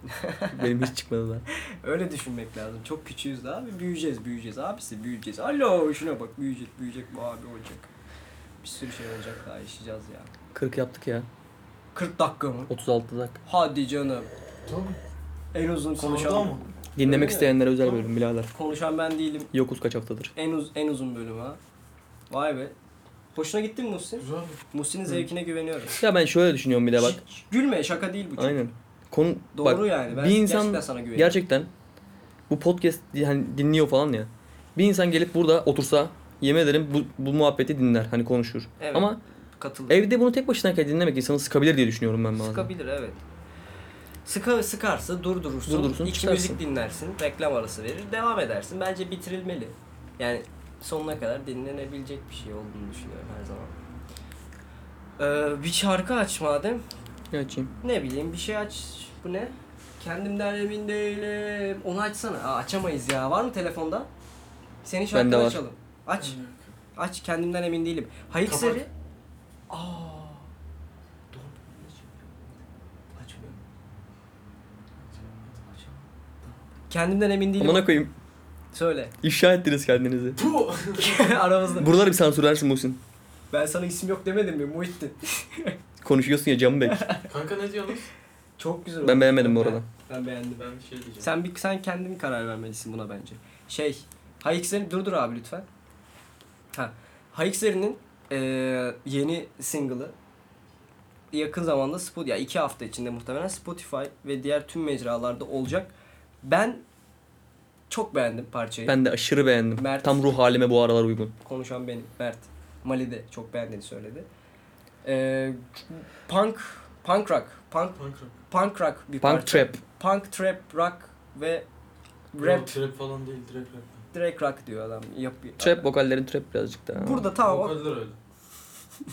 *laughs* Benim hiç çıkmadı da. *laughs* Öyle düşünmek lazım. Çok küçüğüz daha abi. Büyüyeceğiz, büyüyeceğiz. Abisi büyüyeceğiz. Alo şuna bak büyüyecek, büyüyecek bu abi olacak. Bir sürü şey olacak daha yaşayacağız ya. 40 yaptık ya. 40 dakika mı? 36 dakika. Hadi canım. Tabii. En uzun konuşan mı? Dinlemek Öyle mi? isteyenlere özel bölüm birader. konuşan ben değilim. Yokuz kaç haftadır. En uz en uzun bölüm ha. Vay be. Hoşuna gitti mi Muhsin? Güzel. Muhsin'in zevkine güveniyorum. Ya ben şöyle düşünüyorum bir de bak. Şşş, gülme şaka değil bu. çünkü. Aynen. Konu Doğru bak, yani. Ben bir insan gerçekten sana güveniyorum. gerçekten bu podcast hani dinliyor falan ya. Bir insan gelip burada otursa yemin ederim bu, bu muhabbeti dinler hani konuşur. Evet. Ama Katılıyorum. evde bunu tek başınayken dinlemek insanı sıkabilir diye düşünüyorum ben bazen. Sıkabilir evet. Sıka, sıkarsa durdurursun. Durdurursun, iki çıkarsın. müzik dinlersin. Reklam arası verir. Devam edersin. Bence bitirilmeli. Yani sonuna kadar dinlenebilecek bir şey olduğunu düşünüyorum her zaman. Ee, bir şarkı aç madem. Ne açayım? Ne bileyim bir şey aç. Bu ne? Kendimden emin değilim. Onu açsana. Aa, açamayız ya. Var mı telefonda? Senin şarkını açalım. Aç. Aç. Kendimden emin değilim. Hayık Kapat. Seri. Aa. Dur. Açmıyorum. Kendimden emin değilim. Amına koyayım. Söyle. İfşa ettiniz kendinizi. *laughs* Aramızda. Buraları bir sansürlersin Muhsin. Ben sana isim yok demedim mi Muhittin? *laughs* Konuşuyorsun ya camı bek. Kanka ne diyorsunuz? Çok güzel oldu. Ben beğenmedim bu arada. Ben beğendim. Ben bir şey diyeceğim. Sen bir sen kendin karar vermelisin buna bence. Şey, Hayıkser'in dur dur abi lütfen. Ha, Hayıkser'in eee yeni single'ı yakın zamanda Spotify, ya iki hafta içinde muhtemelen Spotify ve diğer tüm mecralarda olacak. Ben çok beğendim parçayı. Ben de aşırı beğendim. Mert. Tam ruh halime bu aralar uygun. Konuşan benim, Mert. Mali de çok beğendiğini söyledi. Eee punk, punk rock, punk, Punk rock. punk rock bir Punk parça. trap. Punk trap rock ve Rap. rap Yok, trap falan değil direkt rap. Direkt rock diyor adam. Yap, Trap vokallerin trap birazcık daha. Burada tamam. o- Vokaller öyle.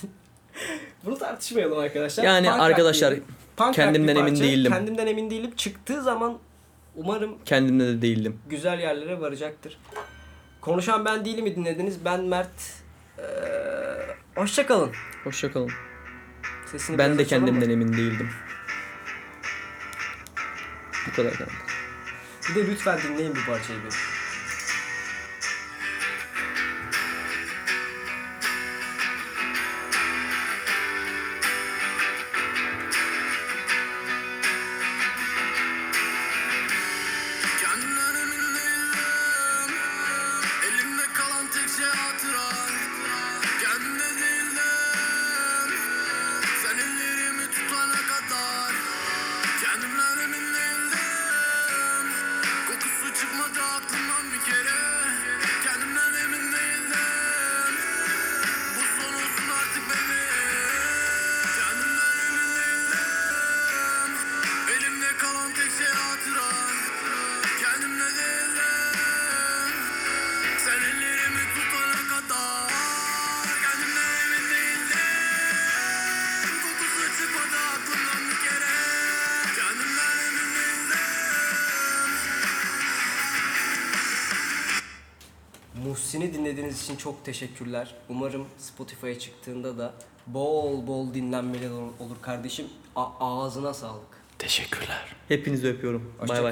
*laughs* Bunu tartışmayalım arkadaşlar. Yani Punk rock arkadaşlar diyelim. Punk rock kendimden bir emin parça. değildim. Kendimden emin değilim. Çıktığı zaman umarım kendimde de değildim. güzel yerlere varacaktır. Konuşan ben değilim mi dinlediniz? Ben Mert. Ee, hoşça kalın. Hoşçakalın. Sesini Ben biraz de açalım mı? kendimden emin değildim. Bu kadar kanka. Bir de lütfen dinleyin bu parçayı bir. Çok teşekkürler. Umarım Spotify'a çıktığında da bol bol dinlenmeler olur kardeşim. A- ağzına sağlık. Hepinizi öpüyorum. Bay bay.